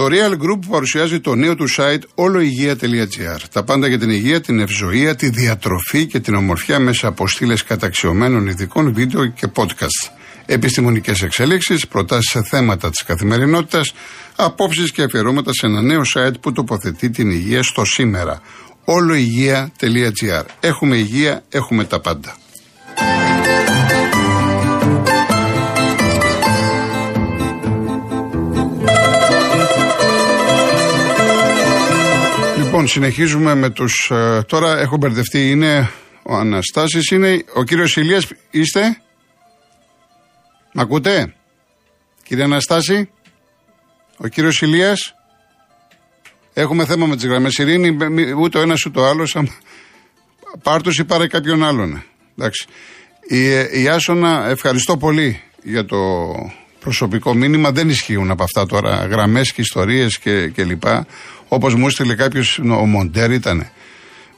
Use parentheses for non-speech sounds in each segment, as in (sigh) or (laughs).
Το Real Group παρουσιάζει το νέο του site oloigia.gr. Τα πάντα για την υγεία, την ευζοία, τη διατροφή και την ομορφιά μέσα από στήλες καταξιωμένων ειδικών βίντεο και podcast. Επιστημονικές εξέλιξει, προτάσεις σε θέματα της καθημερινότητας, απόψεις και αφιερώματα σε ένα νέο site που τοποθετεί την υγεία στο σήμερα. oloigia.gr. Έχουμε υγεία, έχουμε τα πάντα. Λοιπόν, συνεχίζουμε με τους. Ε, τώρα έχω μπερδευτεί. Είναι ο Αναστάσης, είναι ο κύριος Ηλίας. Είστε; Μ' ακούτε, κύριε Αναστάση. Ο κύριος Ηλίας; Έχουμε θέμα με τις γραμμές. Ειρήνη, ούτε ο ένα ούτε ο άλλο. Πάρ του ή πάρε κάποιον άλλον. Εντάξει. Η, η Άσονα, ευχαριστώ πολύ για το προσωπικό μήνυμα. Δεν ισχύουν από αυτά τώρα γραμμές και ιστορίες και, και λοιπά. Όπως μου έστειλε κάποιος, ο Μοντέρ ήταν,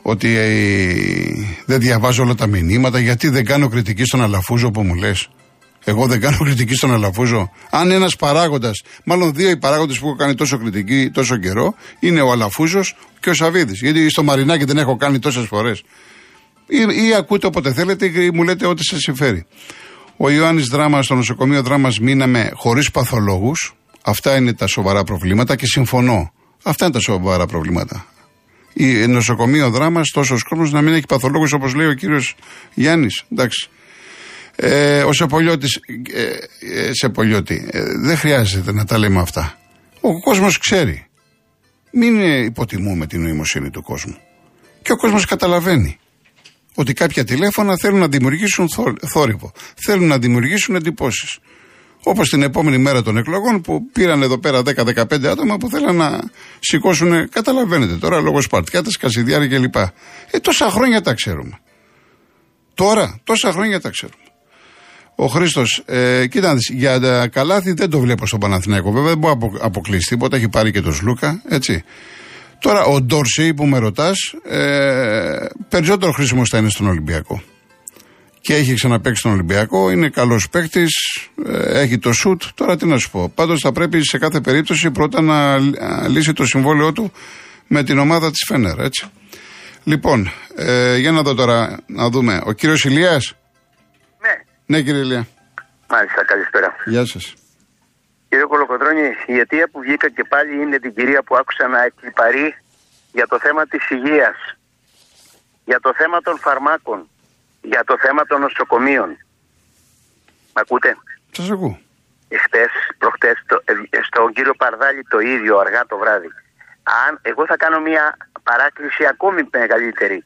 ότι ε, δεν διαβάζω όλα τα μηνύματα, γιατί δεν κάνω κριτική στον Αλαφούζο που μου λες. Εγώ δεν κάνω κριτική στον Αλαφούζο. Αν ένας παράγοντας, μάλλον δύο οι παράγοντες που έχω κάνει τόσο κριτική τόσο καιρό, είναι ο Αλαφούζος και ο Σαββίδης. Γιατί στο Μαρινάκι δεν έχω κάνει τόσες φορές. Ή, ή ακούτε όποτε θέλετε ή μου λέτε ό,τι σας συμφέρει. Ο Ιωάννης Δράμας, στο νοσοκομείο Δράμας, μείναμε χωρίς παθολόγους. Αυτά είναι τα σοβαρά προβλήματα και συμφωνώ. Αυτά είναι τα σοβαρά προβλήματα. Η νοσοκομείο δράμας, τόσος κόσμο να μην έχει παθολόγους όπως λέει ο κύριος Γιάννης. Εντάξει. Ε, ο Σεπολιώτης, ε, ε, Σεπολιώτη, ε, δεν χρειάζεται να τα λέμε αυτά. Ο κόσμος ξέρει. Μην υποτιμούμε την νοημοσύνη του κόσμου. Και ο κόσμος καταλαβαίνει ότι κάποια τηλέφωνα θέλουν να δημιουργήσουν θόρυβο. Θέλουν να δημιουργήσουν εντυπώσεις. Όπως την επόμενη μέρα των εκλογών που πήραν εδώ πέρα 10-15 άτομα που θέλαν να σηκώσουν, καταλαβαίνετε τώρα, λόγω Σπαρτιάτε, Κασιδιάρη κλπ. Ε, τόσα χρόνια τα ξέρουμε. Τώρα, τόσα χρόνια τα ξέρουμε. Ο Χρήστος, ε, κοίτα, για τα καλάθι δεν το βλέπω στον Παναθηναϊκό. Βέβαια δεν μπορεί να αποκλείσει τίποτα, έχει πάρει και τον Σλούκα, έτσι. Τώρα ο Ντόρσεϊ που με ρωτάς, ε, περισσότερο χρήσιμος θα είναι στον Ολυμπιακό και έχει ξαναπέξει στον Ολυμπιακό. Είναι καλός παίκτης, ε, έχει το σουτ. Τώρα τι να σου πω. Πάντως θα πρέπει σε κάθε περίπτωση πρώτα να λύσει το συμβόλαιό του με την ομάδα της Φένερ, έτσι. Λοιπόν, ε, για να δω τώρα, να δούμε. Ο κύριος Ηλίας; Ναι. Ναι, κύριε Ηλία. Μάλιστα, καλησπέρα. Γεια σας. Κύριε Κολοκοτρόνη, η αιτία που βγήκα και πάλι είναι την κυρία που άκουσα να εκλυπαρεί για το θέμα της υγείας, για το θέμα των φαρμάκων, για το θέμα των νοσοκομείων. Μ' ακούτε; Σας ακούω. Εχθές, προχτές, ε, στον κύριο Παρδάλη το ίδιο αργά το βράδυ. Αν, εγώ θα κάνω μια παράκληση ακόμη μεγαλύτερη.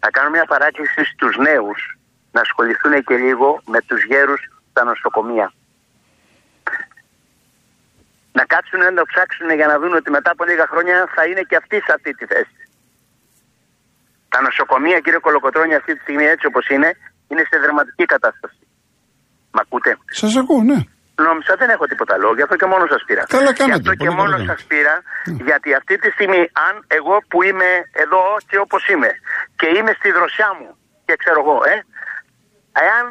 Θα κάνω μια παράκληση στους νέους να ασχοληθούν και λίγο με τους γέρους στα νοσοκομεία. Να κάτσουν να το ψάξουν για να δουν ότι μετά από λίγα χρόνια θα είναι και αυτοί σε αυτή τη θέση. Τα νοσοκομεία, κύριε Κολοκοτρόνη, αυτή τη στιγμή έτσι όπως είναι, είναι σε δραματική κατάσταση. Μ' ακούτε; Σας ακούω, ναι. Νόμιζα δεν έχω τίποτα λόγο, γι' αυτό και μόνο σας πήρα. Καλά κάνετε. Γι' αυτό και μόνο σας πήρα, ναι. γιατί αυτή τη στιγμή, αν εγώ που είμαι εδώ και όπως είμαι και είμαι στη δροσιά μου και ξέρω εγώ, ε, εάν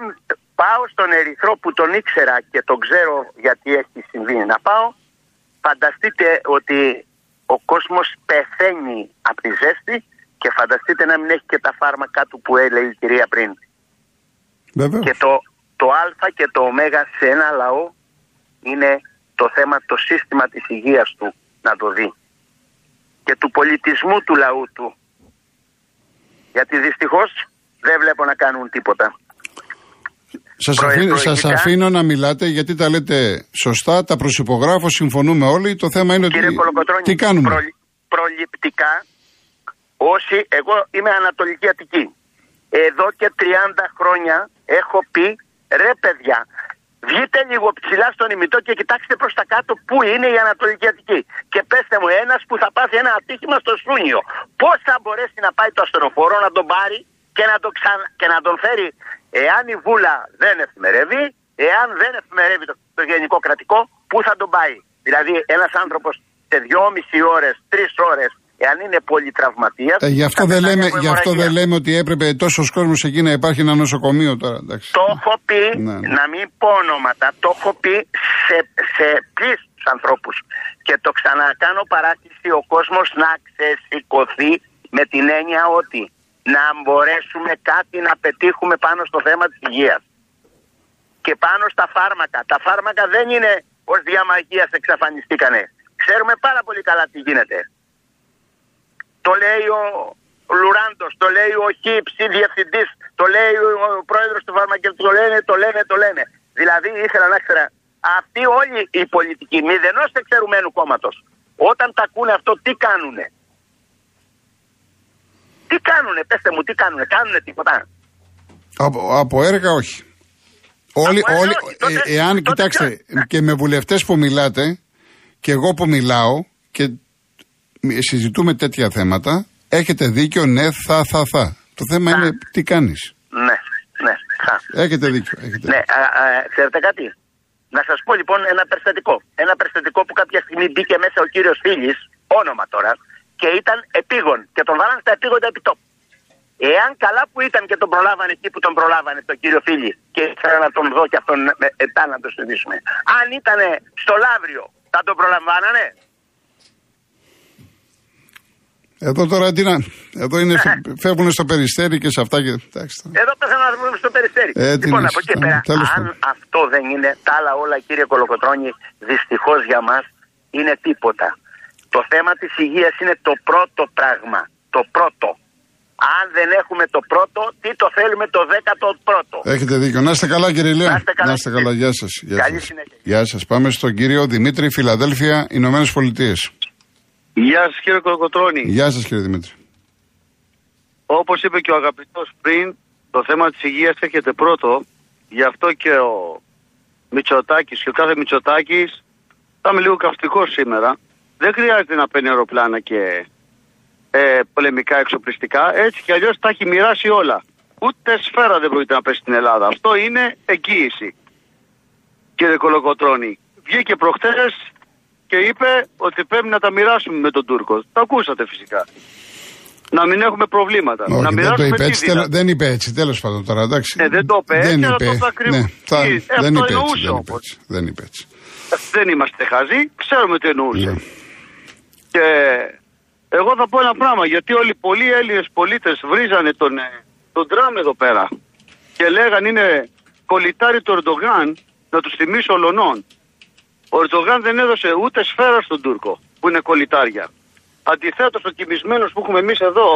πάω στον Ερυθρό που τον ήξερα και τον ξέρω γιατί έχει συμβεί να πάω, φανταστείτε ότι ο κόσμος πεθαίνει από τη ζέστη και φανταστείτε να μην έχει και τα φάρμακα του που έλεγε η κυρία πριν. Βεβαίως. Και το, το α και το ω σε ένα λαό είναι το θέμα, το σύστημα της υγείας του να το δει. Και του πολιτισμού του λαού του. Γιατί δυστυχώς δεν βλέπω να κάνουν τίποτα. Σας, αφήνω, σας αφήνω να μιλάτε γιατί τα λέτε σωστά, τα προσυπογράφω, συμφωνούμε όλοι. Το θέμα είναι Κύριε ότι τι κάνουμε; προληπτικά όσοι, εγώ είμαι Ανατολική Αττική. Εδώ και 30 χρόνια έχω πει, ρε παιδιά, Βγείτε λίγο ψηλά στον ημιτό και κοιτάξτε προς τα κάτω πού είναι η Ανατολική Αττική. Και πέστε μου, ένας που θα πάθει ένα ατύχημα στο Σούνιο, πώς θα μπορέσει να πάει το ασθενοφόρο να τον πάρει και να, το ξα- και να τον φέρει, εάν η βούλα δεν εφημερεύει, εάν δεν εφημερεύει το, το γενικό κρατικό, πού θα τον πάει; Δηλαδή, ένας άνθρωπος σε δυόμιση ώρες, τρεις ώρες, εάν είναι πολύ τραυματία. Ε, γι, αυτό δεν λέμε, γι' αυτό δεν λέμε ότι έπρεπε τόσος κόσμος εκεί να υπάρχει ένα νοσοκομείο τώρα. Εντάξει. Το έχω πει, Ναι, ναι. να μην πω ονόματα, το έχω πει σε, σε πλήστους ανθρώπους. Και το ξανακάνω παράκληση ο κόσμος να ξεσηκωθεί με την έννοια ότι να μπορέσουμε κάτι να πετύχουμε πάνω στο θέμα της υγείας. Και πάνω στα φάρμακα. Τα φάρμακα δεν είναι ως διαμαγείας εξαφανιστήκανε. Ξέρουμε πάρα πολύ καλά τι γίνεται. Το λέει ο Λουράντος, το λέει ο Χίψη διευθυντής, το λέει ο πρόεδρος του φαρμακευτικού. Το λένε, το λένε, το λένε. Δηλαδή ήθελα να ξέρω. Αυτοί όλοι οι πολιτικοί μηδενός εξαιρουμένου κόμματος, όταν τα ακούνε αυτό, τι κάνουνε; Τι κάνουνε, πέστε μου, τι κάνουνε, κάνουνε τίποτα; Από, από έργα όχι. Όλοι, έργα όλοι, όχι, τότε- ε, εάν τότε κοιτάξτε, ποιο- και με βουλευτές που μιλάτε και εγώ που μιλάω και συζητούμε τέτοια θέματα, έχετε δίκιο, ναι, θα, θα, θα. Το θέμα Θα. είναι τι κάνεις. Ναι, ναι, θα. Έχετε δίκιο. Έχετε Ναι, δίκιο. α, α, ξέρετε κάτι; Να σας πω λοιπόν ένα περιστατικό. Ένα περιστατικό που κάποια στιγμή μπήκε μέσα ο κύριος Φίλης, όνομα τώρα, και ήταν επίγον. Και τον βάλανε στα επίγοντα επιτόπου. Εάν καλά που ήταν και τον προλάβανε εκεί που τον προλάβανε, τον κύριο Φίλη, και ήθελα να τον δω και αυτόν με- μετά να το συζητήσουμε. Αν ήταν στο Λαύριο, θα τον προλαμβάνανε; Εδώ τώρα τι να. Εδώ είναι, (laughs) φεύγουν στο περιστέρι και σε αυτά και. Εντάξει, τώρα. Εδώ πέθανα να βρούμε στο περιστέρι. Ε, τι λοιπόν, να από εκεί συζητάμε. πέρα, Τέλος αν πάντων. αυτό δεν είναι, τα άλλα όλα, κύριε Κολοκοτρώνη, δυστυχώς για μας είναι τίποτα. Το θέμα της υγείας είναι το πρώτο πράγμα. Το πρώτο. Αν δεν έχουμε το πρώτο, τι το θέλουμε το δέκατο πρώτο; Έχετε δίκιο. Να είστε καλά, κύριε Ηλία. Να είστε καλά, κύριε. Γεια σας. Καλή συνέχεια. Γεια σας. Πάμε στον κύριο Δημήτρη, Φιλαδέλφια, Ηνωμένες Πολιτείες. Γεια σας κύριε Κολοκοτρώνη. Γεια σας, κύριε Δημήτρη. Όπως είπε και ο αγαπητός πριν, το θέμα της υγείας έρχεται πρώτο. Γι' αυτό και ο Μητσοτάκης και ο κάθε Μητσοτάκης θα είμαι λίγο καυστικός σήμερα. Δεν χρειάζεται να παίρνει αεροπλάνα και ε, πολεμικά εξοπλιστικά. Έτσι κι αλλιώς τα έχει μοιράσει όλα. Ούτε σφαίρα δεν πρόκειται να πέσει στην Ελλάδα. Αυτό είναι εγγύηση. Κύριε Κολοκοτρώνη, βγήκε προχτές και είπε ότι πρέπει να τα μοιράσουμε με τον Τούρκο. Το ακούσατε φυσικά. Να μην έχουμε προβλήματα. Όχι, να δεν το μοιράσουμε είπε τι έτσι. δύναμη. τέλο- δεν είπε έτσι, τέλος πάντων τώρα, εντάξει. Ε, δεν το είπε έτσι, δεν αλλά είπε, το είπε ακριβώς. ναι, θα- Τι, ε, δεν αυτό είπε έτσι, εννοούσε δεν είπε όμως. έτσι. Δεν είπε έτσι. Δεν είμαστε χαζοί, ξέρουμε τι εννοούσε. Ναι. Και εγώ θα πω ένα πράγμα, γιατί όλοι οι πολλοί Έλληνες πολίτες βρίζανε τον, ε, τον Τραμ εδώ πέρα και λέγαν είναι κολλητάρι του Ερντογάν, να τους θυμίσω ολονών. Ο Ερντογάν δεν έδωσε ούτε σφαίρα στον Τούρκο, που είναι κολλητάρια. Αντιθέτως, ο κοιμισμένος που έχουμε εμείς εδώ,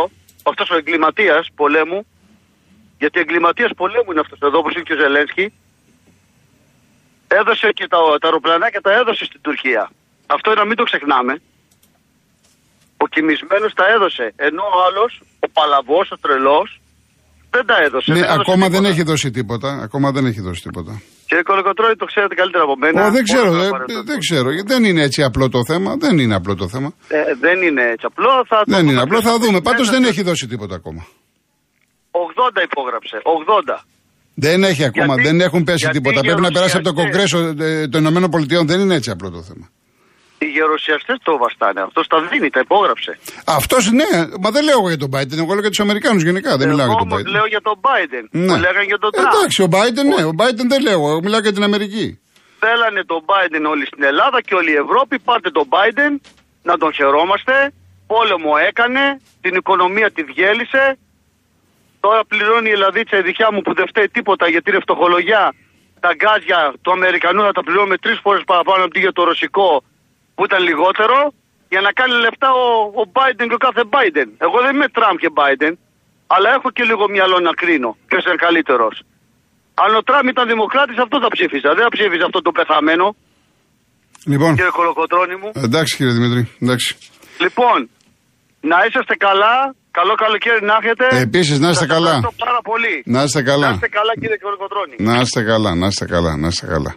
αυτός ο εγκληματίας πολέμου, γιατί εγκληματίας πολέμου είναι αυτός εδώ, όπως είναι και ο Ζελένσκι, έδωσε και τα, τα αεροπλανάκια τα έδωσε στην Τουρκία. Αυτό να μην το ξεχνάμε. Ο κοιμισμένος τα έδωσε. Ενώ ο άλλος, ο παλαβός, ο τρελός, δεν τα έδωσε. Ναι, δεν έδωσε ακόμα δεν τίποτα. έχει δώσει τίποτα. Ακόμα δεν έχει δώσει τίποτα. Κύριε Κολοκοτρώνη, το ξέρετε καλύτερα από μένα. Ω, δεν ξέρω, Μπορώ να ε, παρεμβαίνω. δεν ξέρω. Δεν είναι έτσι απλό το θέμα. Δεν είναι απλό το θέμα. Ε, δεν είναι έτσι απλό. Θα το Δεν είναι θα απλό, θα δούμε. Πάντως δεν Ένα- έχει δώσει τίποτα ακόμα. 80 υπόγραψε. 80. Δεν έχει ακόμα, Γιατί- δεν έχουν πέσει γιατί τίποτα. οι Πρέπει να περάσει από το γερουσιαστές- Κογκρέσο ε, των Ηνωμένων Πολιτειών. Δεν είναι έτσι απλό το θέμα. Οι γερουσιαστές το βαστάνε. Αυτός τα δίνει, τα υπόγραψε. Αυτός ναι, μα δεν λέω εγώ για τον Biden. Εγώ λέω για τους Αμερικάνους γενικά. Δεν μιλάω για Εγώ τον όμως Biden. λέω για τον Biden. Ναι. Που λέγανε για τον Τραμπ. Εντάξει, ο Biden ναι, ο Biden δεν λέω. Εγώ μιλάω για την Αμερική. Θέλανε τον Biden όλοι στην Ελλάδα και όλη η Ευρώπη. Πάρτε τον Biden να τον χαιρόμαστε. Πόλεμο έκανε. Την οικονομία τη διέλυσε. Τώρα πληρώνει η Ελλαδίτσα η δικιά μου που δεν φταίει τίποτα γιατί είναι φτωχολογιά. Τα γκάζια του Αμερικανού θα τα πληρώνουμε τρεις φορές παραπάνω από για το ρωσικό που ήταν λιγότερο. Για να κάνει λεφτά ο, ο Biden και ο κάθε Biden. Εγώ δεν είμαι Τραμπ και Biden. Αλλά έχω και λίγο μυαλό να κρίνω. Ποιο είναι καλύτερος. Αν ο Τραμπ ήταν δημοκράτης, αυτό θα ψήφιζα. Δεν θα ψήφιζα αυτό το πεθαμένο, Λοιπόν, κύριε Κολοκοτρόνη μου. εντάξει κύριε Δημήτρη, εντάξει. Λοιπόν, να είσαστε καλά. Καλό καλοκαίρι να έχετε. Επίσης, να είστε Σας καλά. ευχαριστώ πάρα πολύ. Να είστε καλά. Να είστε καλά κύριε Κολοκοτρώνη. Να είστε καλά, να είστε καλά, να είστε καλά.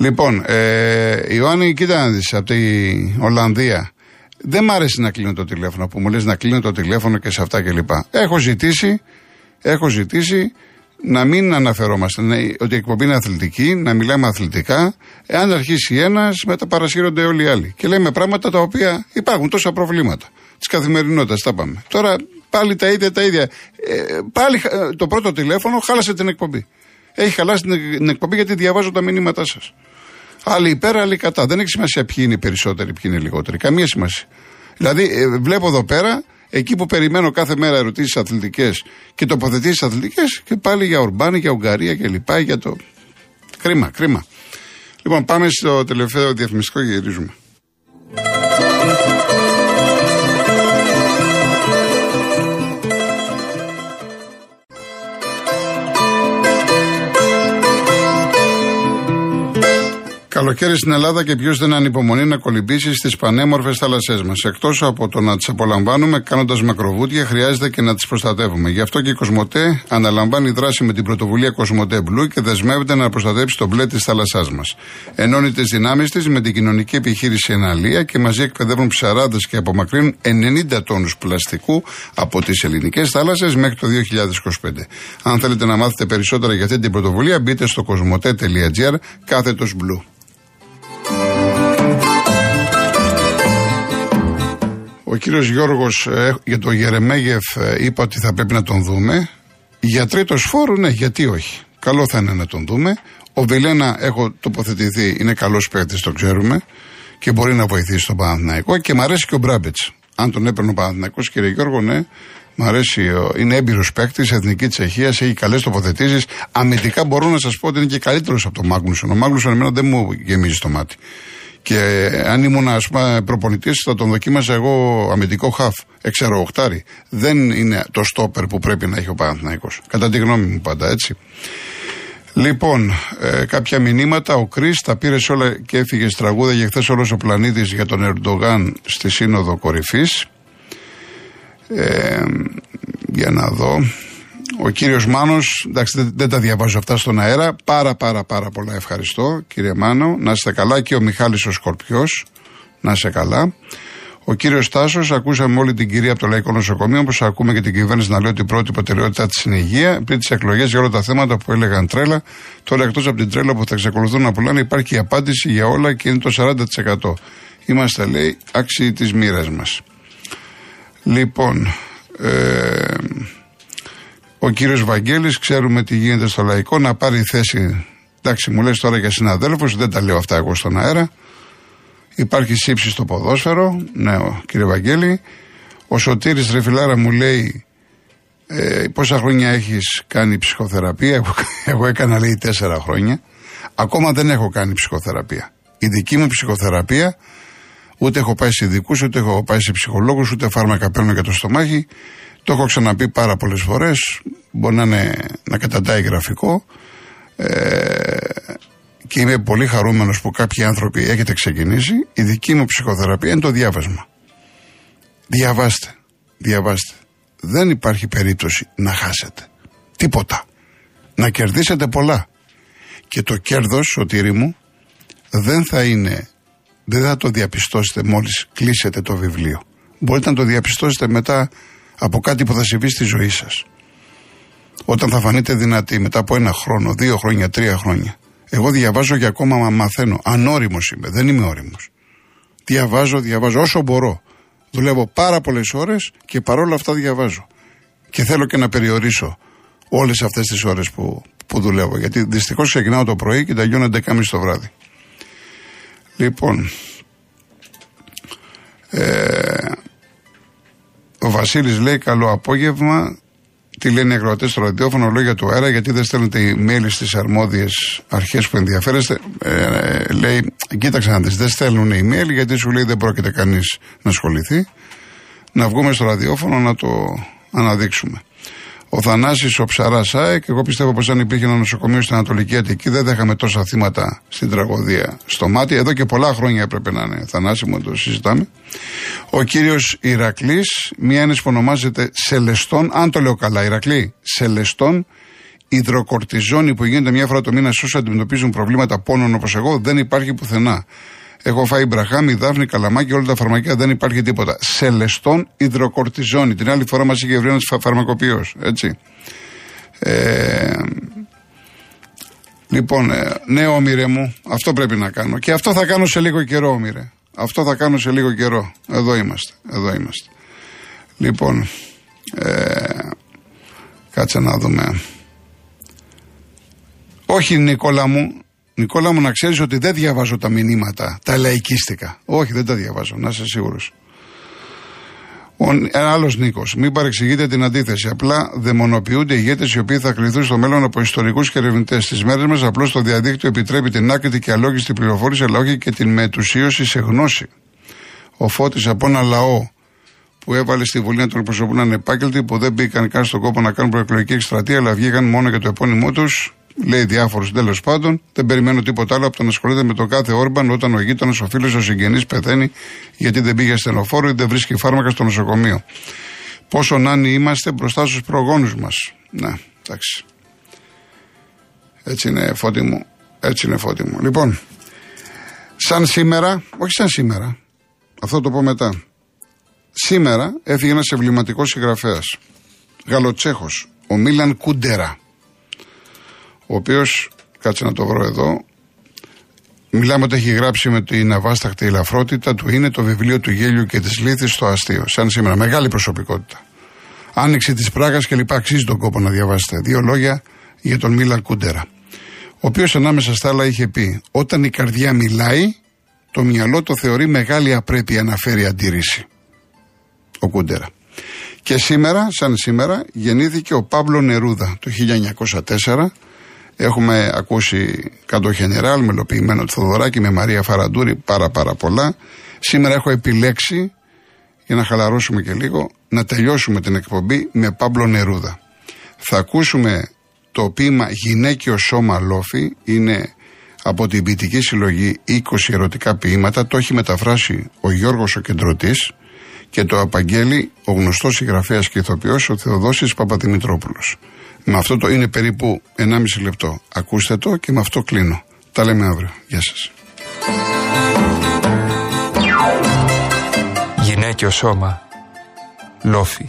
Λοιπόν, ε, Ιωάννη, κοίτα να δεις, από την Ολλανδία. Δεν μ' αρέσει να κλείνω το τηλέφωνο, που μου λες να κλείνω το τηλέφωνο και σε αυτά κλπ. Έχω ζητήσει, έχω ζητήσει να μην αναφερόμαστε ναι, ότι η εκπομπή είναι αθλητική, να μιλάμε αθλητικά. Εάν αρχίσει ένας, μετά παρασύρονται όλοι οι άλλοι. Και λέμε πράγματα τα οποία υπάρχουν τόσα προβλήματα. Της καθημερινότητας, τα πάμε. Τώρα πάλι τα ίδια τα ίδια. Ε, πάλι ε, το πρώτο τηλέφωνο χάλασε την εκπομπή. Έχει χαλάσει την, την εκπομπή γιατί διαβάζω τα μηνύματά σας. Άλλοι υπέρ, άλλοι κατά. Δεν έχει σημασία ποιοι είναι οι περισσότεροι, ποιοι είναι οι λιγότεροι. Καμία σημασία. Δηλαδή, ε, βλέπω εδώ πέρα, εκεί που περιμένω κάθε μέρα ερωτήσεις αθλητικές και τοποθετήσεις αθλητικές, και πάλι για Ορμπάνη, για Ουγγαρία και λοιπά, για το. Κρίμα, κρίμα. Λοιπόν, πάμε στο τελευταίο διαφημιστικό και γυρίζουμε. Καλοκαίρι στην Ελλάδα και ποιος δεν ανυπομονεί να κολυμπήσει στις πανέμορφες θάλασσές μας. Εκτός από το να τις απολαμβάνουμε κάνοντας μακροβούτια, χρειάζεται και να τις προστατεύουμε. Γι' αυτό και η Κοσμοτέ αναλαμβάνει δράση με την πρωτοβουλία Κοσμοτέ Blue και δεσμεύεται να προστατεύσει το μπλε της θάλασσάς μας. Ενώνει τις δυνάμεις της με την κοινωνική επιχείρηση Εναλία και μαζί εκπαιδεύουν ψαράδες και απομακρύνουν 90 τόνους πλαστικού από τις ελληνικές θάλασσες μέχρι το 2025. Αν θέλετε να μάθετε περισσότερα για αυτή την πρωτοβουλία, μπείτε στο κοσμοτέ.gr κάθετος blue. Ο κύριος Γιώργος ε, για το Γερεμέγεφ ε, είπε ότι θα πρέπει να τον δούμε. Για τρίτος φόρου, ναι, γιατί όχι. Καλό θα είναι να τον δούμε. Ο Βιλένα, έχω τοποθετηθεί, είναι καλός παίκτης, το ξέρουμε και μπορεί να βοηθήσει τον Παναθηναϊκό και μ' αρέσει και ο Μπράμπετς. Αν τον έπαιρνε ο Παναθηναϊκός, κύριε Γιώργο, ναι, μ' αρέσει. ο- Είναι έμπειρος παίκτης, εθνική Τσεχίας, έχει καλές τοποθετήσεις. Αμυντικά μπορώ να σας πω ότι είναι και καλύτερος από τον Μάγνουσον. Ο Μάγνουσον εμένα δεν μου γεμίζει το μάτι. Και αν ήμουν ας πούμε προπονητής, θα τον δοκίμαζα εγώ αμυντικό χαφ, εξαιρό οχτάρι. Δεν είναι το στόπερ που πρέπει να έχει ο Παναθηναϊκός. Κατά τη γνώμη μου πάντα έτσι. Λοιπόν, ε, κάποια μηνύματα. Ο Κρι τα πήρε σε όλα και έφυγε τραγούδα για χθες όλος ο πλανήτης για τον Ερντογάν στη Σύνοδο Κορυφής. Ε, για να δω. Ο κύριος Μάνος, εντάξει δεν, δεν τα διαβάζω αυτά στον αέρα, πάρα πάρα πάρα πολλά ευχαριστώ κύριε Μάνο, να είστε καλά και ο Μιχάλης ο Σκορπιός, να είστε καλά. Ο κύριος Τάσο, ακούσαμε όλη την κυρία από το Λαϊκό Νοσοκομείο, όπως ακούμε και την κυβέρνηση να λέει ότι η πρώτη προτεραιότητά της είναι η υγεία. Πριν τις εκλογές για όλα τα θέματα που έλεγαν τρέλα, τώρα εκτός από την τρέλα που θα εξακολουθούν να πουλάνε, υπάρχει η απάντηση για όλα και είναι το 40%. Είμαστε, λέει, άξιοι της μοίρας μας. Λοιπόν, ε, ο κύριος Βαγγέλης, ξέρουμε τι γίνεται στο λαϊκό, να πάρει θέση, εντάξει μου λες τώρα για συναδέλφους, δεν τα λέω αυτά εγώ στον αέρα. Υπάρχει σύψη στο ποδόσφαιρο, ναι ο κύριε Βαγγέλη. Ο Σωτήρης Ρεφιλάρα μου λέει ε, πόσα χρόνια έχεις κάνει ψυχοθεραπεία, εγώ, εγώ έκανα λέει τέσσερα χρόνια. Ακόμα δεν έχω κάνει ψυχοθεραπεία. Η δική μου ψυχοθεραπεία Ούτε έχω πάει σε ειδικούς, ούτε έχω πάει σε ψυχολόγους, ούτε φάρμακα παίρνω για το στομάχι. Το έχω ξαναπεί πάρα πολλές φορές. Μπορεί να, είναι, να καταντάει γραφικό. Ε, και είμαι πολύ χαρούμενος που κάποιοι άνθρωποι έχετε ξεκινήσει. Η δική μου ψυχοθεραπεία είναι το διάβασμα. Διαβάστε. Διαβάστε. Δεν υπάρχει περίπτωση να χάσετε. Τίποτα. Να κερδίσετε πολλά. Και το κέρδος, σωτήρι μου, δεν θα είναι δεν θα το διαπιστώσετε μόλις κλείσετε το βιβλίο. Μπορείτε να το διαπιστώσετε μετά από κάτι που θα συμβεί στη ζωή σας. Όταν θα φανείτε δυνατοί μετά από ένα χρόνο, δύο χρόνια, τρία χρόνια. Εγώ διαβάζω και ακόμα μαθαίνω. Ανώριμος είμαι, δεν είμαι όριμος. Διαβάζω, διαβάζω όσο μπορώ. Δουλεύω πάρα πολλές ώρες και παρόλα αυτά διαβάζω. Και θέλω και να περιορίσω όλες αυτές τις ώρες που, που δουλεύω. Γιατί δυστυχώς ξεκινάω το πρωί και τελειώνω 11.30 το βράδυ. Λοιπόν, ε, ο Βασίλης λέει καλό απόγευμα. Τι λένε οι ακροατές στο ραδιόφωνο, λόγια του αέρα, γιατί δεν στέλνετε email στις αρμόδιες αρχές που ενδιαφέρεστε. Ε, λέει, κοίταξε να δεις, δεν στέλνουν email γιατί σου λέει δεν πρόκειται κανείς να ασχοληθεί. Να βγούμε στο ραδιόφωνο να το αναδείξουμε. Ο Θανάσης ο Ψαράς ΑΕΚ, εγώ πιστεύω πως αν υπήρχε ένα νοσοκομείο στην Ανατολική Αττική δεν θα είχαμε τόσα θύματα στην τραγωδία στο μάτι. Εδώ και πολλά χρόνια έπρεπε να είναι. Θανάση μου το συζητάμε. Ο κύριος Ηρακλής, μία έννοια που ονομάζεται Σελεστών, αν το λέω καλά, Ηρακλή, Σελεστών, υδροκορτιζόνη που γίνεται μια φορά το μήνα σε όσους αντιμετωπίζουν προβλήματα πόνων όπως εγώ, δεν υπάρχει πουθενά. Έχω φάει μπραχάμι, δάφνη, καλαμάκι, όλα τα φαρμακεία δεν υπάρχει τίποτα. Σελεστών υδροκορτιζόνη. Την άλλη φορά μας είχε βρει ένας φαρμακοποιός. Έτσι. Ε, λοιπόν, ε, ναι, όμοιρε μου, αυτό πρέπει να κάνω. Και αυτό θα κάνω σε λίγο καιρό, όμοιρε. Αυτό θα κάνω σε λίγο καιρό. Εδώ είμαστε. Εδώ είμαστε. Λοιπόν, ε, κάτσε να δούμε. Όχι, Νικόλα μου, Νικόλα μου να ξέρεις ότι δεν διαβάζω τα μηνύματα, τα λαϊκίστικα. Όχι, δεν τα διαβάζω, να είσαι σίγουρος. Ένα άλλος Νίκος. Μην παρεξηγείτε την αντίθεση. Απλά δαιμονοποιούνται ηγέτες οι οποίοι θα κληθούν στο μέλλον από ιστορικούς και ερευνητές. Στι μέρες μας, απλώς το διαδίκτυο επιτρέπει την άκρητη και αλόγιστη πληροφόρηση, αλλά όχι και την μετουσίωση σε γνώση. Ο Φώτης από ένα λαό που έβαλε στη Βουλή να τον εκπροσωπούν ανεπάγγελτοι, που δεν μπήκαν καν στον κόπο να κάνουν προεκλογική εκστρατεία, αλλά βγήκαν μόνο για το επώνυμό τους, λέει διάφορου τέλος πάντων. Δεν περιμένω τίποτα άλλο από το να ασχολείται με το κάθε όρμπαν όταν ο γείτονας, ο φίλος, ο συγγενής πεθαίνει γιατί δεν πήγε στενοφόρο ή δεν βρίσκει φάρμακα στο νοσοκομείο. Πόσο νάνοι είμαστε μπροστά στους προγόνους μας. Ναι, εντάξει. Έτσι είναι φώτη μου. Έτσι είναι φώτη μου. Λοιπόν, σαν σήμερα, όχι σαν σήμερα, αυτό το πω μετά. Σήμερα έφυγε ένας εμβληματικός συγγραφέας. Γαλοτσέχος, ο Μίλαν Κούντερα ο οποίος, κάτσε να το βρω εδώ, μιλάμε ότι έχει γράψει με την αβάσταχτη ελαφρότητα του είναι το βιβλίο του γέλιου και της λύθης στο αστείο. Σαν σήμερα, μεγάλη προσωπικότητα. Άνοιξη της Πράγας και λοιπά, αξίζει τον κόπο να διαβάσετε. Δύο λόγια για τον Μίλαν Κούντερα. Ο οποίος ανάμεσα στα άλλα είχε πει: Όταν η καρδιά μιλάει, το μυαλό το θεωρεί μεγάλη απρέπεια να φέρει αντίρρηση. Ο Κούντερα. Και σήμερα, σαν σήμερα, γεννήθηκε ο Παύλο Νερούδα το 1904 Έχουμε ακούσει κάτω Γενεράλ, μελοποιημένο του Θοδωράκη με Μαρία Φαραντούρη, πάρα πάρα πολλά. Σήμερα έχω επιλέξει, για να χαλαρώσουμε και λίγο, να τελειώσουμε την εκπομπή με Πάμπλο Νερούδα. Θα ακούσουμε το ποίημα «Γυναίκιο σώμα λόφι», είναι από την ποιητική συλλογή 20 ερωτικά ποίηματα, το έχει μεταφράσει ο Γιώργος ο Κεντρωτής και το απαγγέλει ο γνωστός συγγραφέας και ηθοποιός ο Θεοδόσης Παπαδημητρόπουλος. Με αυτό το είναι περίπου 1,5 λεπτό. Ακούστε το και με αυτό κλείνω. Τα λέμε αύριο. Γεια σας. Γυναίκιο σώμα. Λόφι.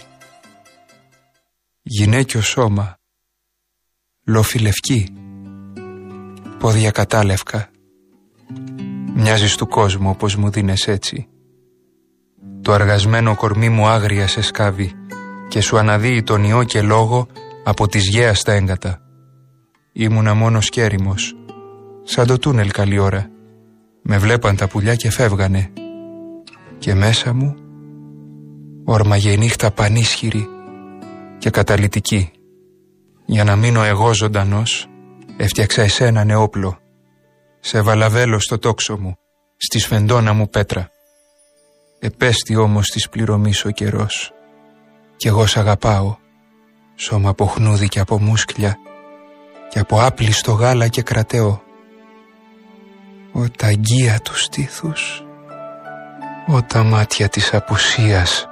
Γυναίκιο σώμα. Λόφι λευκή. Πόδια κατάλευκα. Μοιάζεις του κόσμου όπως μου δίνες έτσι. Το αργασμένο κορμί μου άγρια σε σκάβει και σου αναδύει τον ιό και λόγο από τις γέας στα έγκατα. Ήμουνα μόνος σκέριμος, σαν το τούνελ καλή ώρα. Με βλέπαν τα πουλιά και φεύγανε. Και μέσα μου όρμαγε η νύχτα πανίσχυρη και καταλυτική. Για να μείνω εγώ ζωντανός, έφτιαξα εσένα νεόπλο. Σε βαλαβέλο στο τόξο μου, στη σφεντόνα μου πέτρα. Επέστη όμως της πληρωμής ο καιρός. Κι εγώ σ' αγαπάω σώμα από χνούδι και από μουσκλια και από άπλιστο γάλα και κρατέο. Ο τα αγγεία τους στήθους, ο τα μάτια της απουσίας,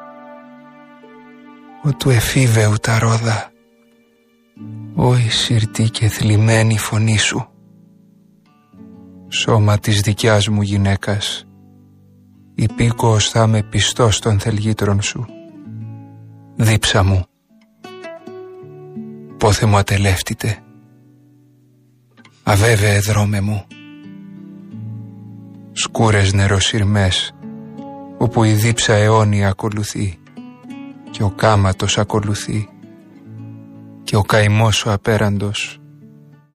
ο του εφήβεου τα ρόδα, ο η συρτή και θλιμμένη φωνή σου. Σώμα της δικιάς μου γυναίκας, υπήκοος θα με πιστός των θελγήτρων σου. Δίψα μου, πόθε μου ατελεύτητε. Αβέβαιε δρόμε μου. Σκούρες νεροσυρμές, όπου η δίψα αιώνια ακολουθεί και ο κάματος ακολουθεί και ο καημός ο απέραντος